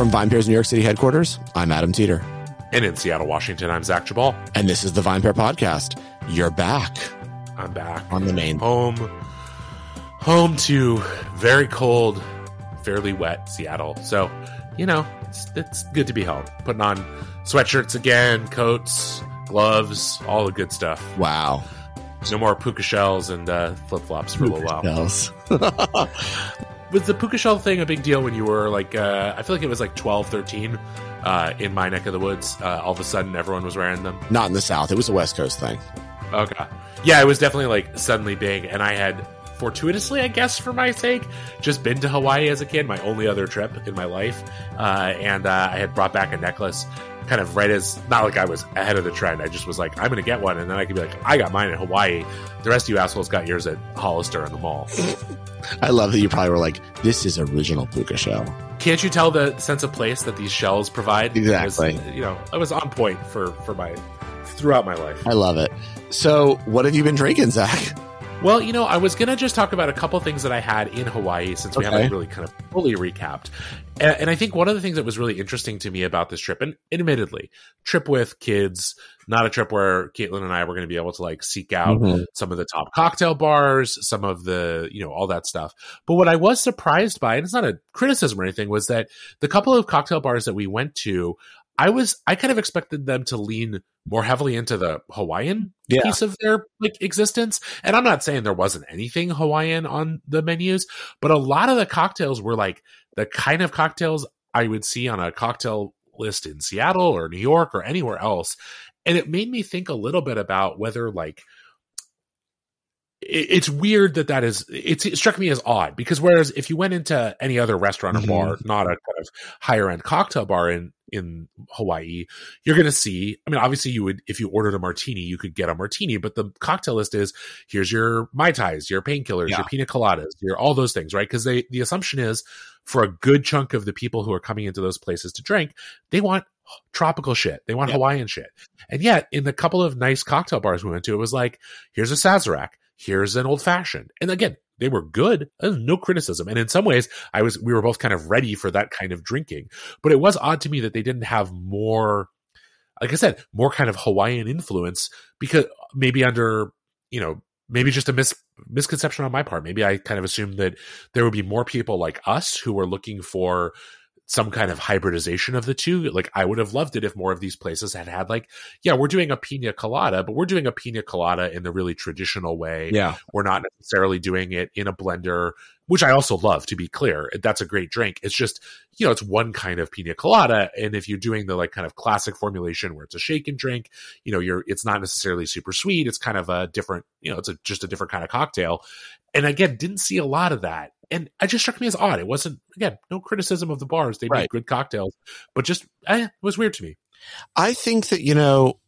From VinePair's New York City headquarters, I'm Adam Teeter. And in Seattle, Washington, I'm Zach Geballe. And this is the VinePair Podcast. You're back. I'm back. On the main. Home. Home to very cold, fairly wet Seattle. So, you know, it's, it's good to be home. Putting on sweatshirts again, coats, gloves, all the good stuff. Wow. No more puka shells and uh, flip flops for puka a little while. Was the puka shell thing a big deal when you were like uh, i feel like it was like 12 13 uh, in my neck of the woods uh, all of a sudden everyone was wearing them Not in the South. It was a West Coast thing. okay yeah it was definitely like suddenly big and i had fortuitously i guess for my sake just been to hawaii as a kid my only other trip in my life uh, and uh, i had brought back a necklace kind of right as not like I was ahead of the trend. I just was like, I'm going to get one, and then I could be like, I got mine in Hawaii. The rest of you assholes got yours at Hollister in the mall. I love that you probably were like, this is original puka shell. Can't you tell the sense of place that these shells provide? Exactly. Was, you know, I was on point for for my throughout my life. I love it. So, what have you been drinking, Zach? Well, you know, I was going to just talk about a couple things that I had in Hawaii since we Okay. haven't really kind of fully recapped. And, and I think one of the things that was really interesting to me about this trip, and admittedly, trip with kids, not a trip where Caitlin and I were going to be able to like seek out Mhm. some of the top cocktail bars, some of the, you know, all that stuff. But what I was surprised by, and it's not a criticism or anything, was that the couple of cocktail bars that we went to, I was, I kind of expected them to lean more heavily into the Hawaiian Yeah. piece of their like existence. And I'm not saying there wasn't anything Hawaiian on the menus, but a lot of the cocktails were like the kind of cocktails I would see on a cocktail list in Seattle or New York or anywhere else. And it made me think a little bit about whether like it's weird that that is it's, it struck me as odd because whereas if you went into any other restaurant or Mhm. bar not a kind of higher end cocktail bar in in hawaii you're going to see i mean obviously you would if you ordered a martini you could get a martini but the cocktail list is here's your mai tais your painkillers Yeah. your pina coladas your all those things right because they the assumption is for a good chunk of the people who are coming into those places to drink they want tropical shit they want Yeah. hawaiian shit and yet in the couple of nice cocktail bars we went to it was like here's a sazerac here's an old fashioned and again they were good. There's no criticism. And in some ways i was we were both kind of ready for that kind of drinking. But it was odd to me that they didn't have more like i said more kind of hawaiian influence because maybe under you know maybe just a mis- misconception on my part. Maybe i kind of assumed that there would be more people like us who were looking for some kind of hybridization of the two. Like I would have loved it if more of these places had had like, yeah, we're doing a pina colada, but we're doing a pina colada in the really traditional way. Yeah. We're not necessarily doing it in a blender, which I also love to be clear. That's a great drink. It's just, you know, it's one kind of pina colada. And if you're doing the like kind of classic formulation where it's a shaken drink, you know, you're, it's not necessarily super sweet. It's kind of a different, you know, it's a, just a different kind of cocktail. And again, didn't see a lot of that. And it just struck me as odd. It wasn't, again, no criticism of the bars. They Right. make good cocktails, but just, eh, it was weird to me. I think that, you know,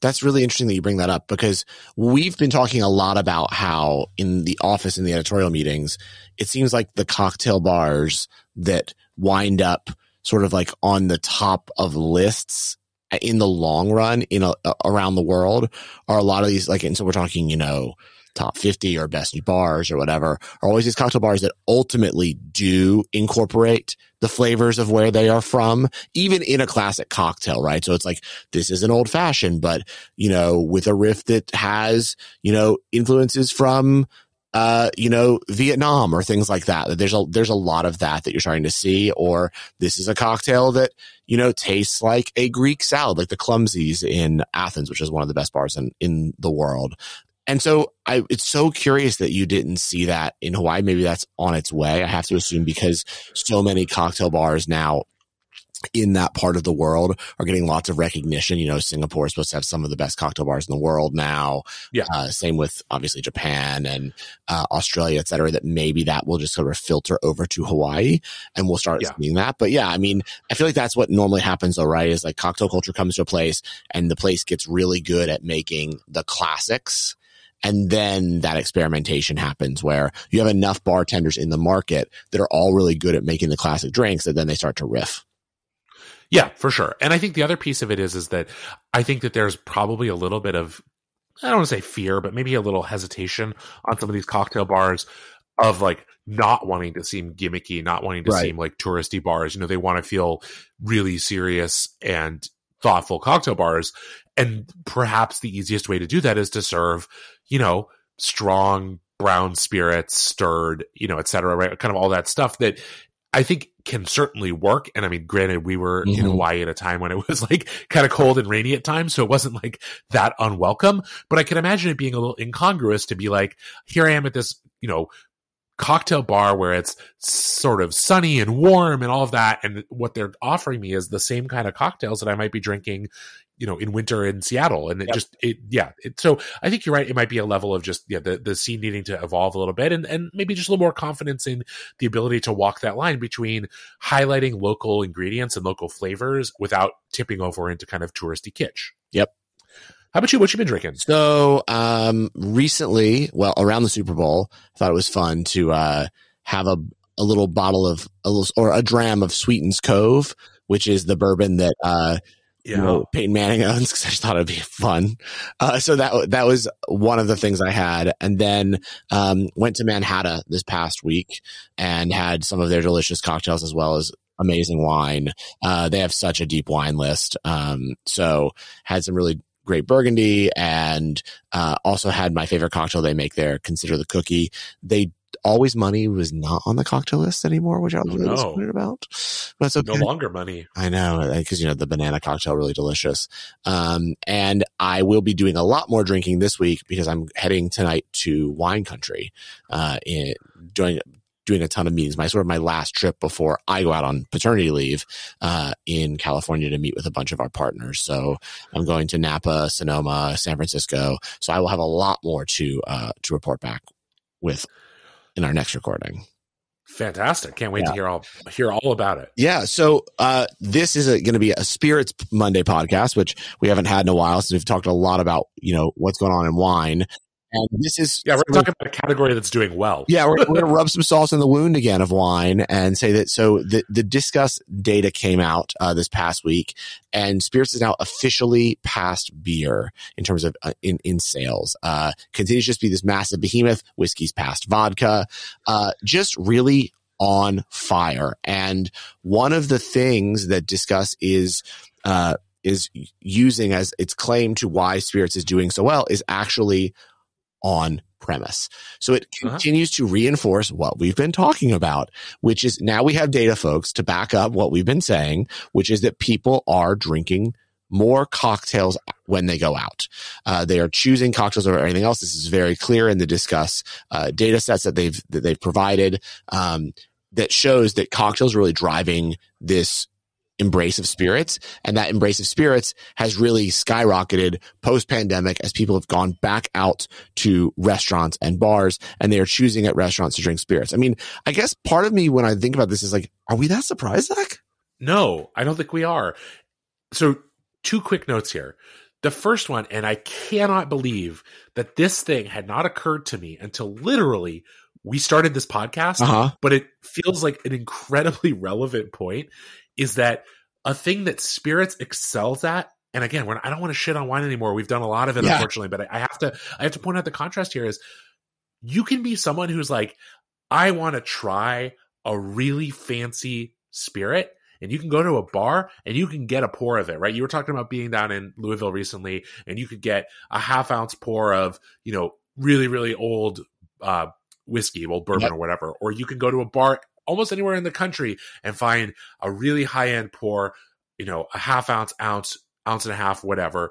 that's really interesting that you bring that up because we've been talking a lot about how in the office in the editorial meetings, it seems like the cocktail bars that wind up sort of like on the top of lists in the long run in a, around the world are a lot of these like, and so we're talking, you know, top 50 or best new bars or whatever are always these cocktail bars that ultimately do incorporate the flavors of where they are from, even in a classic cocktail, right? So it's like, this is an old fashioned, but, you know, with a riff that has, you know, influences from, uh, you know, Vietnam or things like that. There's a, there's a lot of that that you're starting to see, or this is a cocktail that, you know, tastes like a Greek salad, like the Clumsies in Athens, which is one of the best bars in, in the world. And so I, it's so curious that you didn't see that in Hawaii. Maybe that's on its way. I have to assume because so many cocktail bars now in that part of the world are getting lots of recognition. You know, Singapore is supposed to have some of the best cocktail bars in the world now. Yeah. Uh, same with obviously Japan and uh, Australia, et cetera, that maybe that will just sort of filter over to Hawaii and we'll start Yeah. seeing that. But yeah, I mean, I feel like that's what normally happens though, right? Is like cocktail culture comes to a place and the place gets really good at making the classics. And then that experimentation happens where you have enough bartenders in the market that are all really good at making the classic drinks that then they start to riff. Yeah, for sure. And I think the other piece of it is is that I think that there's probably a little bit of I don't want to say fear, but maybe a little hesitation on some of these cocktail bars of like not wanting to seem gimmicky, not wanting to Right. seem like touristy bars. You know, they want to feel really serious and thoughtful cocktail bars. And perhaps the easiest way to do that is to serve, you know, strong brown spirits, stirred, you know, et cetera, right? Kind of all that stuff that I think can certainly work. And I mean, granted, we were in Mhm. Hawaii at a time when it was like kind of cold and rainy at times. So it wasn't like that unwelcome, but I can imagine it being a little incongruous to be like, here I am at this, you know, cocktail bar where it's sort of sunny and warm and all of that. And what they're offering me is the same kind of cocktails that I might be drinking, you know, in winter in Seattle. And it Yep. just, it, yeah. It, so I think you're right. It might be a level of just, yeah, the, the scene needing to evolve a little bit and, and maybe just a little more confidence in the ability to walk that line between highlighting local ingredients and local flavors without tipping over into kind of touristy kitsch. Yep. How about you? What you been drinking? So, um, recently, well, around the Super Bowl, I thought it was fun to, uh, have a, a little bottle of, a little, or a dram of Sweetens Cove, which is the bourbon that, uh, you know, Peyton Manning owns because I just thought it'd be fun. Uh, so that, that was one of the things I had. And then, um, went to Manhattan this past week and had some of their delicious cocktails as well as amazing wine. Uh, they have such a deep wine list. Um, so had some really great burgundy and uh, also had my favorite cocktail they make there consider the cookie. They always money was not on the cocktail list anymore which i was Oh, really disappointed about. But it's No longer money. i know because you know the banana cocktail really delicious. Um, and i will be doing a lot more drinking this week because i'm heading tonight to wine country uh, in, doing doing a ton of meetings my sort of my last trip before i go out on paternity leave uh, in california to meet with a bunch of our partners so I'm going to Napa, Sonoma, San Francisco. So I will have a lot more to uh, to report back with in our next recording. Fantastic. Can't wait Yeah. to hear all hear all about it. Yeah. So uh, this is going to be a Spirits Monday podcast, which we haven't had in a while. So we've talked a lot about you know what's going on in wine, and this is Yeah, we're talking about a category that's doing well. Yeah, we're, we're going to rub some salt in the wound again of wine and say that. So the the DISCUS data came out uh, this past week, and spirits is now officially past beer in terms of uh, in in sales. Uh, continues to just be this massive behemoth. Whiskey's past vodka. Uh, just really on fire. And one of the things that DISCUS is. Uh, is using as its claim to why spirits is doing so well is actually on premise. So it Uh-huh. continues to reinforce what we've been talking about, which is now we have data folks to back up what we've been saying, which is that people are drinking more cocktails when they go out. Uh, they are choosing cocktails over anything else. This is very clear in the DISCUS uh, data sets that they've that they've provided um, that shows that cocktails are really driving this embrace of spirits and that embrace of spirits has really skyrocketed post pandemic as people have gone back out to restaurants and bars and they are choosing at restaurants to drink spirits. I mean, I guess part of me when I think about this is like, are we that surprised, Zach? No, I don't think we are. So, two quick notes here. The first one, and I cannot believe that this thing had not occurred to me until literally we started this podcast, huh. but it feels like an incredibly relevant point is that a thing that spirits excels at and again we're, i don't want to shit on wine anymore we've done a lot of it Yeah. unfortunately but I, I have to i have to point out the contrast here is you can be someone who's like i want to try a really fancy spirit and you can go to a bar and you can get a pour of it, right? You were talking about being down in Louisville recently, and you could get a half ounce pour of, you know, really, really old uh, whiskey, old bourbon Yep. or whatever. Or you can go to a bar almost anywhere in the country and find a really high end pour, you know, a half ounce, ounce, ounce and a half, whatever.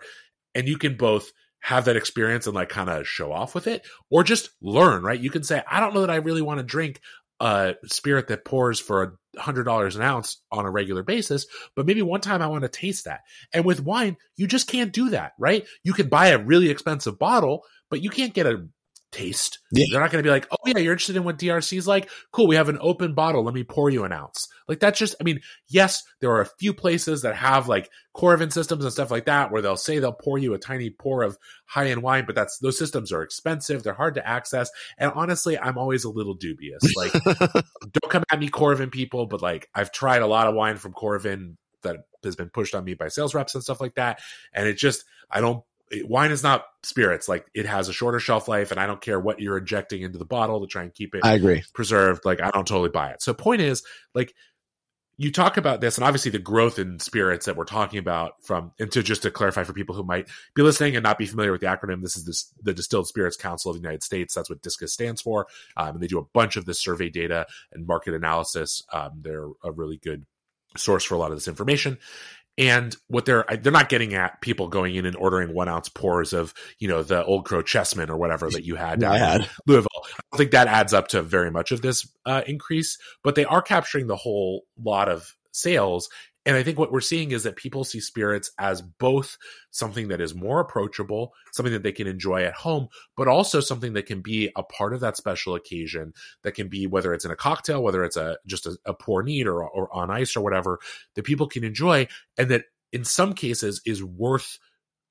And you can both have that experience and like kind of show off with it or just learn, right? You can say, I don't know that I really want to drink a spirit that pours for a hundred dollars an ounce on a regular basis, but maybe one time I want to taste that. And with wine, you just can't do that, right? You can buy a really expensive bottle, but you can't get a taste. Yeah. They're not going to be like, oh yeah, you're interested in what DRC is like? Cool, we have an open bottle. Let me pour you an ounce. Like that's just, I mean, yes, there are a few places that have like Coravin systems and stuff like that where they'll say they'll pour you a tiny pour of high end wine, but that's those systems are expensive. They're hard to access. And honestly, I'm always a little dubious. Like, don't come at me, Coravin people, but like I've tried a lot of wine from Coravin that has been pushed on me by sales reps and stuff like that. And it just, I don't, wine is not spirits. Like it has a shorter shelf life, and I don't care what you're injecting into the bottle to try and keep it. I agree. Preserved. Like I don't totally buy it. So point is, like you talk about this and obviously the growth in spirits that we're talking about from and to just to clarify for people who might be listening and not be familiar with the acronym this is this, the distilled spirits council of the united states that's what discus stands for um, and they do a bunch of this survey data and market analysis um, they're a really good source for a lot of this information and what they're they're not getting at people going in and ordering one ounce pours of you know the old crow chessman or whatever that you had I had. louisville i don't think that adds up to very much of this uh, increase but they are capturing the whole lot of sales and I think what we're seeing is that people see spirits as both something that is more approachable, something that they can enjoy at home, but also something that can be a part of that special occasion that can be whether it's in a cocktail, whether it's a just a, a pour neat or, or on ice or whatever that people can enjoy and that in some cases is worth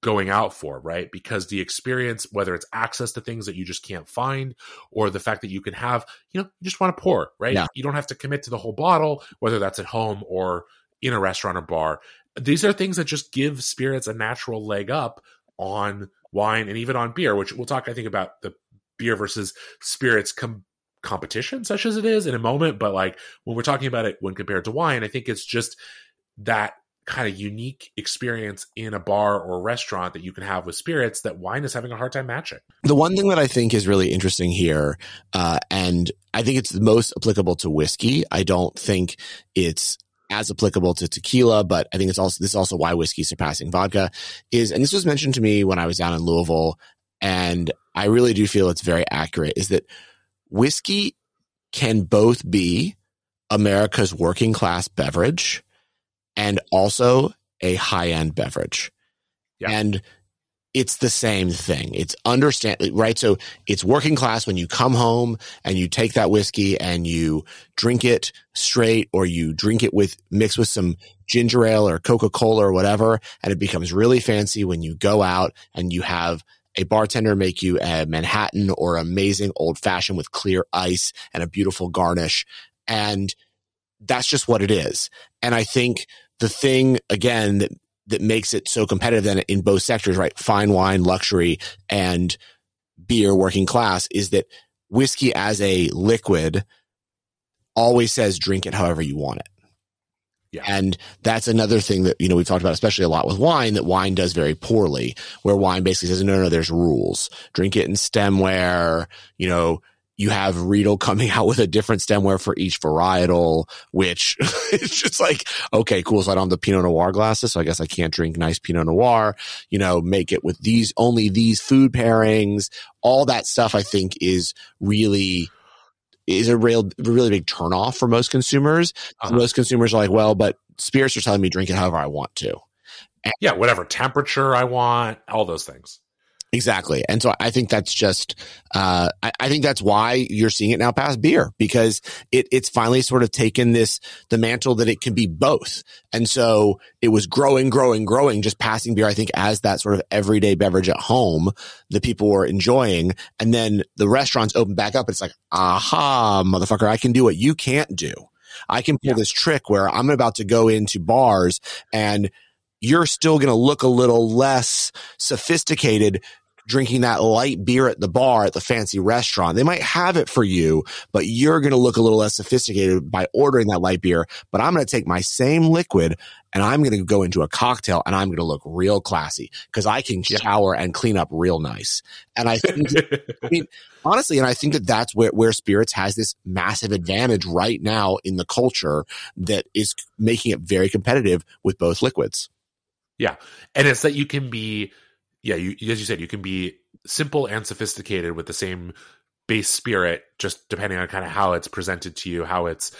going out for, right? Because the experience, whether it's access to things that you just can't find, or the fact that you can have, you know, you just want to pour, right? Yeah. You don't have to commit to the whole bottle, whether that's at home or in a restaurant or bar. These are things that just give spirits a natural leg up on wine and even on beer, which we'll talk, I think, about the beer versus spirits com- competition, such as it is in a moment. But like when we're talking about it when compared to wine, I think it's just that kind of unique experience in a bar or restaurant that you can have with spirits that wine is having a hard time matching. The one thing that I think is really interesting here, uh, and I think it's the most applicable to whiskey. I don't think it's as applicable to tequila, but I think it's also this is also why whiskey surpassing vodka is, and this was mentioned to me when I was down in Louisville, and I really do feel it's very accurate. Is that whiskey can both be America's working class beverage and also a high end beverage. Yeah. And it's the same thing. It's understand, right? So it's working class when you come home and you take that whiskey and you drink it straight or you drink it with mixed with some ginger ale or Coca-Cola or whatever. And it becomes really fancy when you go out and you have a bartender make you a Manhattan or amazing old fashioned with clear ice and a beautiful garnish. And that's just what it is. And I think the thing again that that makes it so competitive then in both sectors, right? Fine wine, luxury, and beer, working class, is that whiskey as a liquid always says drink it however you want it. Yeah. And that's another thing that, you know, we've talked about, especially a lot with wine, that wine does very poorly, where wine basically says, no, no, there's rules. Drink it in stemware, you know, you have Riedel coming out with a different stemware for each varietal, which it's just like, okay, cool. So I don't have the Pinot Noir glasses. So I guess I can't drink nice Pinot Noir, you know, make it with these, only these food pairings. All that stuff I think is really, is a real, really big turnoff for most consumers. Uh-huh. Most consumers are like, well, but spirits are telling me drink it however I want to. Yeah, whatever temperature I want, all those things. Exactly. And so I think that's just, uh, I, I, think that's why you're seeing it now past beer because it, it's finally sort of taken this, the mantle that it can be both. And so it was growing, growing, growing, just passing beer, I think, as that sort of everyday beverage at home that people were enjoying. And then the restaurants open back up. It's like, aha, motherfucker, I can do what you can't do. I can pull yeah. this trick where I'm about to go into bars and you're still going to look a little less sophisticated drinking that light beer at the bar at the fancy restaurant. They might have it for you, but you're going to look a little less sophisticated by ordering that light beer. But I'm going to take my same liquid and I'm going to go into a cocktail and I'm going to look real classy because I can shower and clean up real nice. And I think, I mean, honestly, and I think that that's where, where spirits has this massive advantage right now in the culture that is making it very competitive with both liquids. Yeah. And it's that you can be, yeah, you, as you said, you can be simple and sophisticated with the same base spirit, just depending on kind of how it's presented to you, how it's,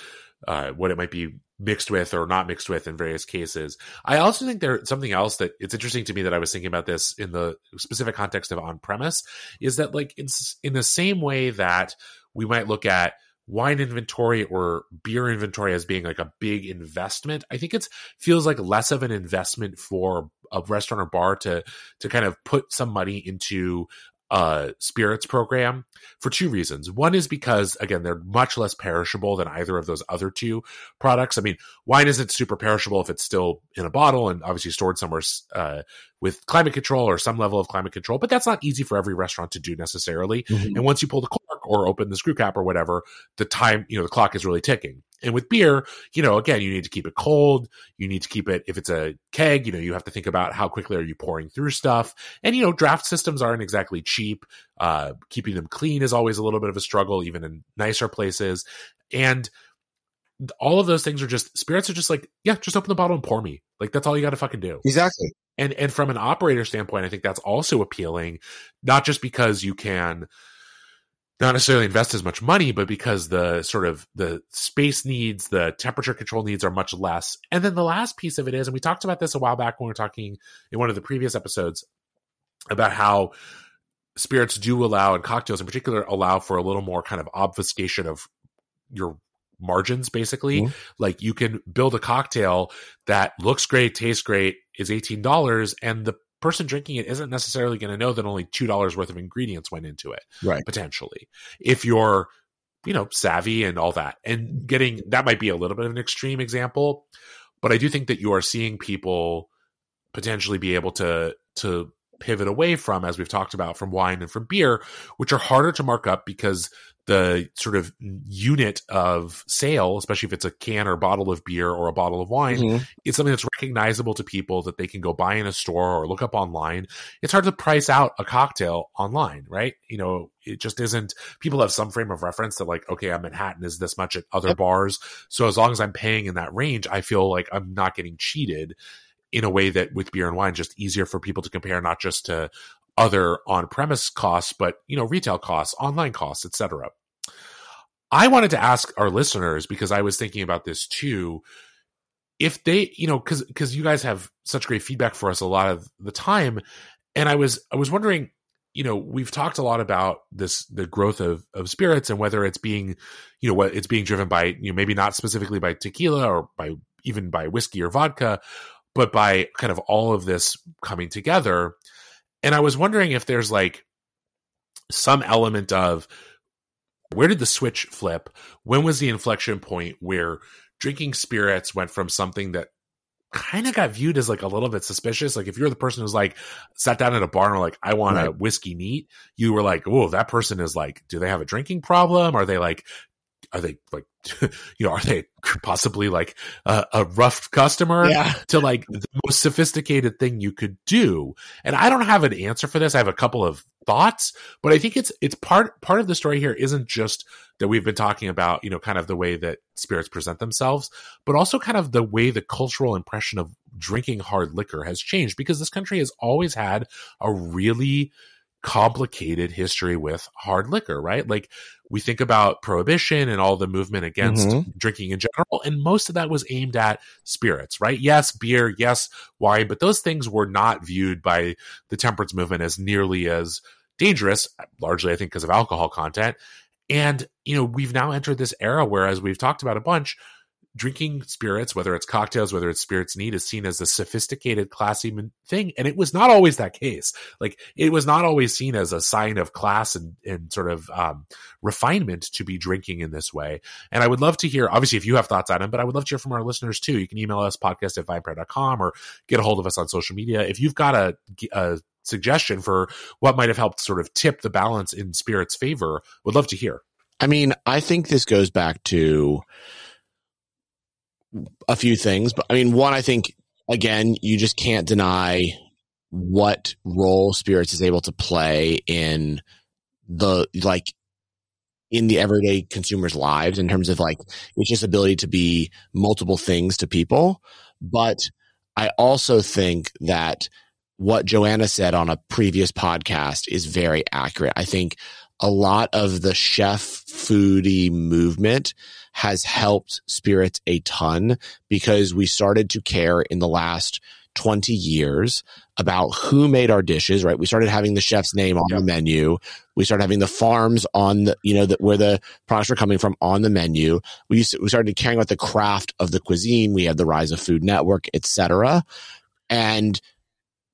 uh, what it might be mixed with or not mixed with in various cases. I also think there's something else that it's interesting to me that I was thinking about this in the specific context of on premise is that like in, in the same way that we might look at wine inventory or beer inventory as being like a big investment. I think it's feels like less of an investment for a restaurant or bar to to kind of put some money into uh, spirits program for two reasons. One is because, again, they're much less perishable than either of those other two products. I mean, wine isn't super perishable if it's still in a bottle and obviously stored somewhere uh, with climate control or some level of climate control, but that's not easy for every restaurant to do necessarily. Mm-hmm. And once you pull the cork or open the screw cap or whatever, the time, you know, the clock is really ticking. And with beer, you know, again, you need to keep it cold. You need to keep it, if it's a keg, you know, you have to think about how quickly are you pouring through stuff. And, you know, draft systems aren't exactly cheap. Uh, keeping them clean is always a little bit of a struggle, even in nicer places. And all of those things are just, spirits are just like, yeah, just open the bottle and pour me. Like, that's all you got to fucking do. Exactly. And, and from an operator standpoint, I think that's also appealing, not just because you can, not necessarily invest as much money, but because the sort of the space needs, the temperature control needs are much less. And then the last piece of it is, and we talked about this a while back when we were talking in one of the previous episodes about how spirits do allow and cocktails in particular allow for a little more kind of obfuscation of your margins basically mm-hmm. like you can build a cocktail that looks great tastes great is $18 and the person drinking it isn't necessarily going to know that only $2 worth of ingredients went into it right. potentially. If you're you know savvy and all that and getting that might be a little bit of an extreme example but i do think that you are seeing people potentially be able to to pivot away from as we've talked about from wine and from beer which are harder to mark up because the sort of unit of sale, especially if it's a can or bottle of beer or a bottle of wine, mm-hmm. it's something that's recognizable to people that they can go buy in a store or look up online. It's hard to price out a cocktail online, right? You know, it just isn't. People have some frame of reference that, like, okay, I'm Manhattan is this much at other yep. bars. So as long as I'm paying in that range, I feel like I'm not getting cheated in a way that with beer and wine, just easier for people to compare, not just to other on-premise costs, but you know, retail costs, online costs, etc. I wanted to ask our listeners because I was thinking about this too. If they, you know, because because you guys have such great feedback for us a lot of the time, and I was I was wondering, you know, we've talked a lot about this the growth of of spirits and whether it's being, you know, what it's being driven by, you know, maybe not specifically by tequila or by even by whiskey or vodka, but by kind of all of this coming together. And I was wondering if there's like some element of where did the switch flip? When was the inflection point where drinking spirits went from something that kind of got viewed as like a little bit suspicious. Like if you're the person who's like sat down at a bar and like, I want right. a whiskey neat, you were like, oh, that person is like, do they have a drinking problem? Are they like are they like you know are they possibly like a, a rough customer yeah. to like the most sophisticated thing you could do and i don't have an answer for this i have a couple of thoughts but i think it's it's part part of the story here isn't just that we've been talking about you know kind of the way that spirits present themselves but also kind of the way the cultural impression of drinking hard liquor has changed because this country has always had a really complicated history with hard liquor, right? Like we think about prohibition and all the movement against mm-hmm. drinking in general, and most of that was aimed at spirits, right? Yes, beer, yes, wine, but those things were not viewed by the temperance movement as nearly as dangerous, largely, I think, because of alcohol content. And, you know, we've now entered this era where, as we've talked about a bunch, drinking spirits, whether it's cocktails, whether it's spirits neat, is seen as a sophisticated, classy thing. And it was not always that case. Like it was not always seen as a sign of class and, and sort of um, refinement to be drinking in this way. And I would love to hear, obviously, if you have thoughts on it, but I would love to hear from our listeners too. You can email us podcast at vinepair.com or get a hold of us on social media. If you've got a, a suggestion for what might have helped sort of tip the balance in spirits favor, would love to hear. I mean, I think this goes back to a few things, but I mean, one, I think again, you just can't deny what role spirits is able to play in the like in the everyday consumer's lives in terms of like it's just ability to be multiple things to people. But I also think that what Joanna said on a previous podcast is very accurate. I think a lot of the chef foodie movement has helped spirits a ton because we started to care in the last 20 years about who made our dishes, right? We started having the chef's name on yep. the menu. We started having the farms on the, you know, the, where the products were coming from on the menu. We used to, we started caring about the craft of the cuisine. We had the rise of Food Network, etc. And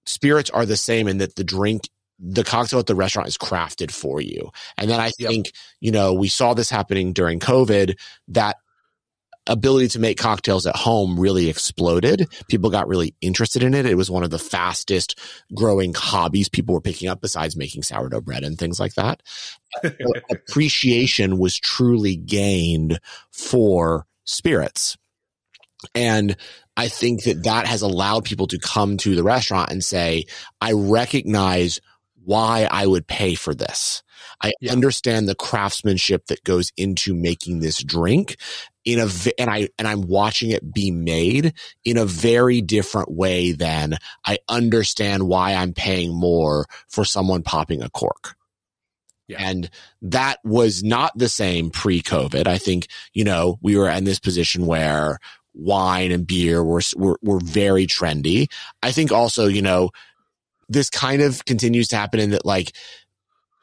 spirits are the same in that the drink the cocktail at the restaurant is crafted for you. And then I Yep. think, you know, we saw this happening during COVID that ability to make cocktails at home really exploded. People got really interested in it. It was one of the fastest growing hobbies people were picking up besides making sourdough bread and things like that. Appreciation was truly gained for spirits. And I think that that has allowed people to come to the restaurant and say, I recognize why I would pay for this. I Yeah. understand the craftsmanship that goes into making this drink in a, and I, and I'm watching it be made in a very different way than I understand why I'm paying more for someone popping a cork. Yeah. And that was not the same pre COVID. I think, you know, we were in this position where wine and beer were, were, were very trendy. I think also, you know, this kind of continues to happen in that like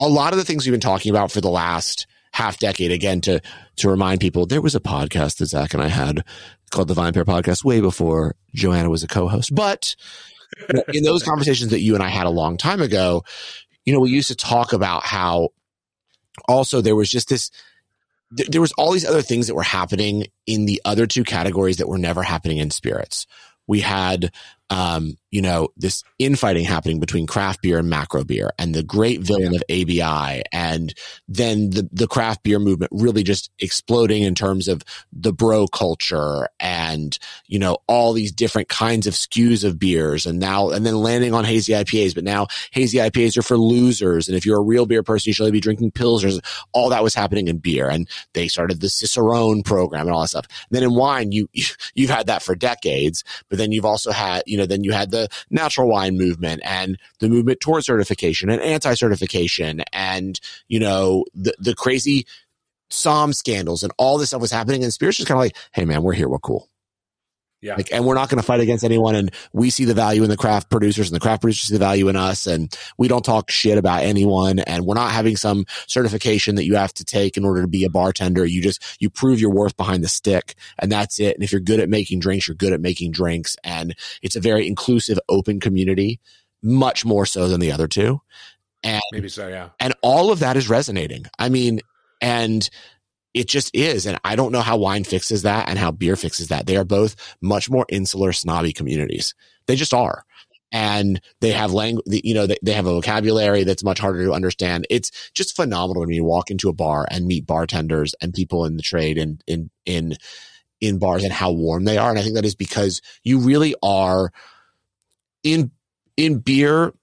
a lot of the things we've been talking about for the last half decade, again, to, to remind people, there was a podcast that Zach and I had called the VinePair podcast way before Joanna was a co-host. But in those conversations that you and I had a long time ago, you know, we used to talk about how also there was just this, th- there was all these other things that were happening in the other two categories that were never happening in spirits. We had, um, you know, this infighting happening between craft beer and macro beer and the great villain of ABI. And then the, the craft beer movement really just exploding in terms of the bro culture and, you know, all these different kinds of SKUs of beers and now, and then landing on hazy IPAs. But now hazy IPAs are for losers. And if you're a real beer person, you should only be drinking pilsners. All that was happening in beer. And they started the Cicerone program and all that stuff. And then in wine, you, you've had that for decades, but then you've also had, you know, then you had the natural wine movement and the movement towards certification and anti-certification and, you know, the, the crazy Somm scandals and all this stuff was happening. And spirits just kind of like, Hey man, we're here. We're cool. Yeah. Like, and we're not going to fight against anyone. And we see the value in the craft producers and the craft producers see the value in us. And we don't talk shit about anyone. And we're not having some certification that you have to take in order to be a bartender. You just, you prove your worth behind the stick and that's it. And if you're good at making drinks, you're good at making drinks. And it's a very inclusive, open community, much more so than the other two. And Maybe so, yeah. and all of that is resonating. I mean, and it just is. And I don't know how wine fixes that and how beer fixes that. They are both much more insular, snobby communities. They just are. And they have language, you know, they, they have a vocabulary that's much harder to understand. It's just phenomenal when you walk into a bar and meet bartenders and people in the trade and in, in, in bars and how warm they are. And I think that is because you really are in, in beer,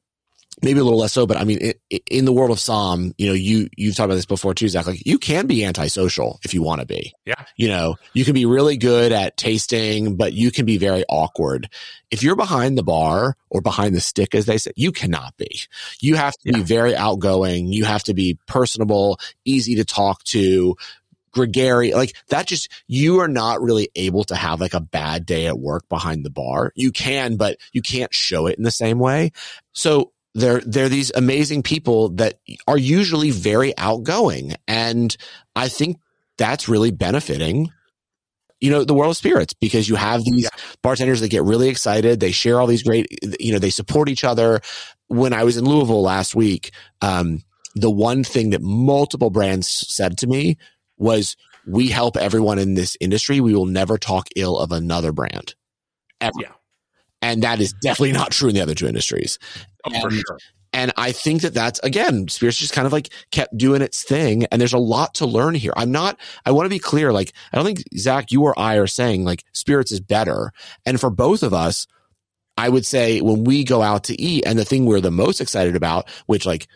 maybe a little less so, but I mean, in, in the world of Somm, you know, you, you've talked about this before too, Zach, like you can be antisocial if you want to be. Yeah. You know, you can be really good at tasting, but you can be very awkward. If you're behind the bar or behind the stick, as they say, you cannot be. You have to be very outgoing. You have to be personable, easy to talk to, gregarious. Like that just, you are not really able to have like a bad day at work behind the bar. You can, but you can't show it in the same way. So they're, they're these amazing people that are usually very outgoing. And I think that's really benefiting, you know, the world of spirits because you have these bartenders that get really excited. They share all these great, you know, they support each other. When I was in Louisville last week, um, the one thing that multiple brands said to me was, we help everyone in this industry. We will never talk ill of another brand. Ever. Yeah. And that is definitely not true in the other two industries. Oh, for sure. And I think that that's again, Spirits just kind of like kept doing its thing. And there's a lot to learn here. I'm not, I want to be clear. Like, I don't think Zach, you or I are saying like Spirits is better. And for both of us, I would say when we go out to eat and the thing we're the most excited about, which like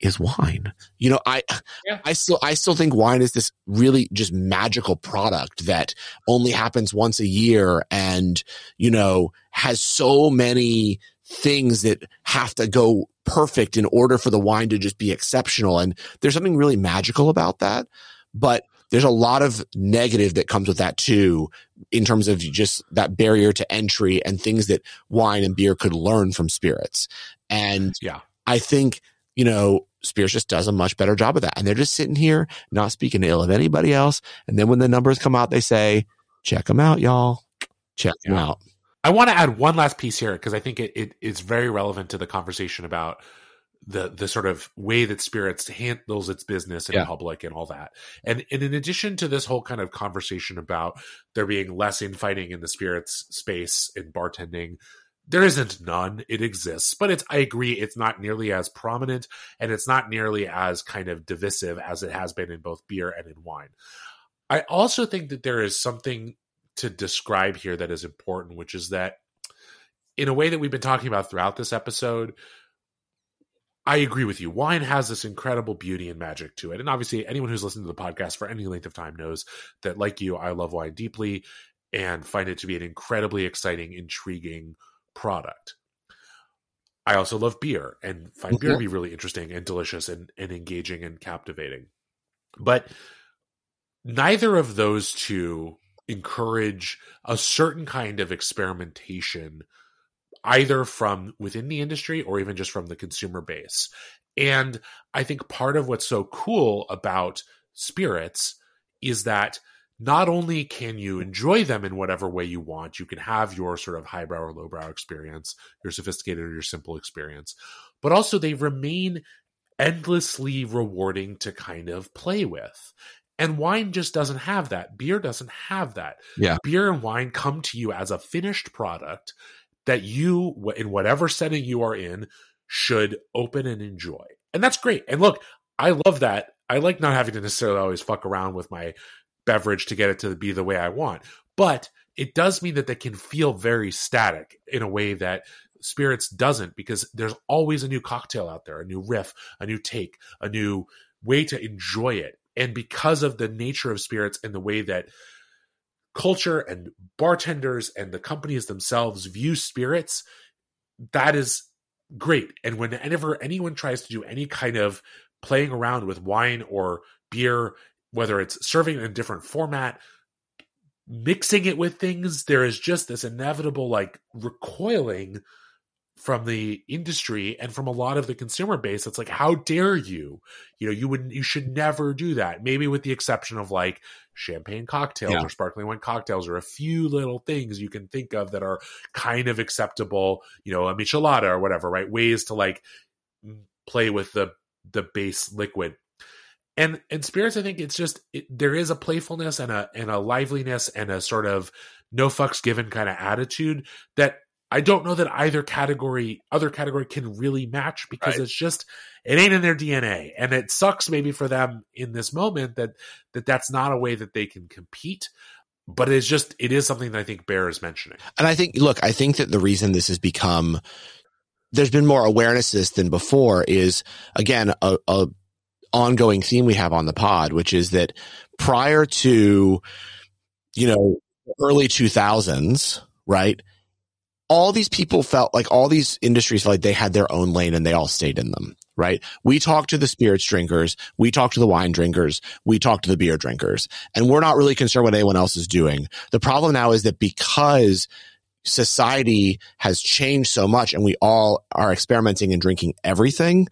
is wine. You know, I, Yeah. I still, I still think wine is this really just magical product that only happens once a year and, you know, has so many things that have to go perfect in order for the wine to just be exceptional. And there's something really magical about that. But there's a lot of negative that comes with that too, in terms of just that barrier to entry and things that wine and beer could learn from spirits. And Yeah. I think, you know, Spirits just does a much better job of that. And they're just sitting here, not speaking ill of anybody else. And then when the numbers come out, they say, check them out, y'all. Check them Yeah. out. I want to add one last piece here because I think it, it is very relevant to the conversation about the the sort of way that spirits handles its business in Yeah. public and all that. And and in addition to this whole kind of conversation about there being less infighting in the spirits space in bartending, there isn't none. It exists, but it's I agree it's not nearly as prominent and it's not nearly as kind of divisive as it has been in both beer and in wine. I also think that there is something to describe here that is important, which is that in a way that we've been talking about throughout this episode, I agree with you. Wine has this incredible beauty and magic to it. And obviously, anyone who's listened to the podcast for any length of time knows that, like you, I love wine deeply and find it to be an incredibly exciting, intriguing product. I also love beer and find beer to be really interesting and delicious and, and engaging and captivating. But neither of those two encourage a certain kind of experimentation either from within the industry or even just from the consumer base. And I think part of what's so cool about spirits is that not only can you enjoy them in whatever way you want, you can have your sort of highbrow or lowbrow experience, your sophisticated or your simple experience, but also they remain endlessly rewarding to kind of play with. And wine just doesn't have that. Beer doesn't have that. Yeah. Beer and wine come to you as a finished product that you, in whatever setting you are in, should open and enjoy. And that's great. And look, I love that. I like not having to necessarily always fuck around with my beverage to get it to be the way I want. But it does mean that they can feel very static in a way that spirits doesn't because there's always a new cocktail out there, a new riff, a new take, a new way to enjoy it. And because of the nature of spirits and the way that culture and bartenders and the companies themselves view spirits, that is great. And whenever anyone tries to do any kind of playing around with wine or beer, whether it's serving in a different format, mixing it with things, there is just this inevitable like recoiling from the industry and from a lot of the consumer base it's like how dare you? You know you would you should never do that. Maybe with the exception of like champagne cocktails Yeah. or sparkling wine cocktails or a few little things you can think of that are kind of acceptable you know a michelada or whatever right? Ways to like play with the the base liquid and and spirits i think it's just it, there is a playfulness and a and a liveliness and a sort of no fucks given kind of attitude that I don't know that either category, other category can really match because Right. it's just, it ain't in their DNA. And it sucks maybe for them in this moment that, that that's not a way that they can compete. But it's just, it is something that I think Bear is mentioning. And I think, look, I think that the reason this has become, there's been more awareness to this than before is again, a, a ongoing theme we have on the pod, which is that prior to, you know, early 2000s, right? All these people felt like all these industries felt like they had their own lane and they all stayed in them, right? We talked to the spirits drinkers. We talked to the wine drinkers. We talked to the beer drinkers and we're not really concerned what anyone else is doing. The problem now is that because society has changed so much and we all are experimenting and drinking everything,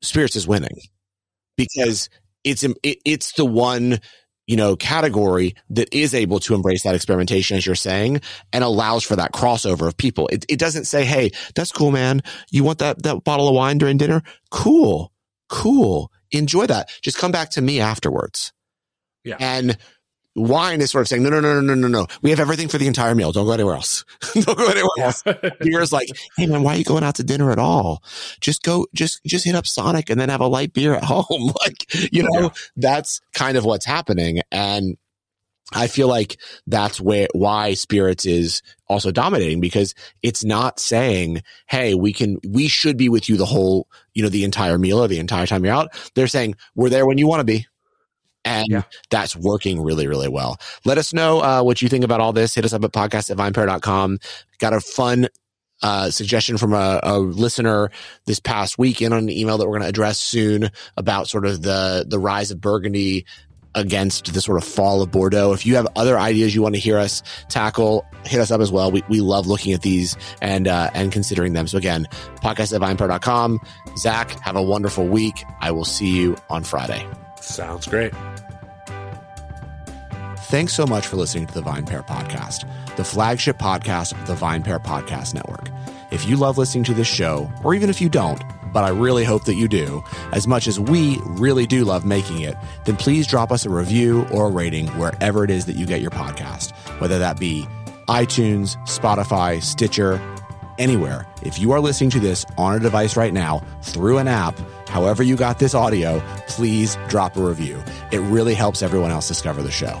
spirits is winning because it's, it, it's the one, you know, category that is able to embrace that experimentation, as you're saying, and allows for that crossover of people. It, it doesn't say, Hey, that's cool, man. You want that, that bottle of wine during dinner? Cool. Cool. Enjoy that. Just come back to me afterwards. Yeah. And wine is sort of saying, no, no, no, no, no, no, no. We have everything for the entire meal. Don't go anywhere else. Don't go anywhere else. Beer is like, hey man, why are you going out to dinner at all? Just go, just, just hit up Sonic and then have a light beer at home. like, you know, Yeah. that's kind of what's happening. And I feel like that's where, why spirits is also dominating because it's not saying, Hey, we can, we should be with you the whole, you know, the entire meal or the entire time you're out. They're saying we're there when you want to be. And Yeah. that's working really, really well. Let us know uh, what you think about all this. Hit us up at podcast at vinepair.com. Got a fun uh, suggestion from a, a listener this past week in on an email that we're going to address soon about sort of the the rise of Burgundy against the sort of fall of Bordeaux. If you have other ideas you want to hear us tackle, hit us up as well. We, we love looking at these and uh, and considering them. So again, podcast at vinepair.com. Zach, have a wonderful week. I will see you on Friday. Sounds great. Thanks so much for listening to the VinePair Podcast, the flagship podcast of the VinePair Podcast Network. If you love listening to this show, or even if you don't, but I really hope that you do. As much as we really do love making it, then please drop us a review or a rating wherever it is that you get your podcast, whether that be iTunes, Spotify, Stitcher, anywhere. If you are listening to this on a device right now through an app, however you got this audio, please drop a review. It really helps everyone else discover the show.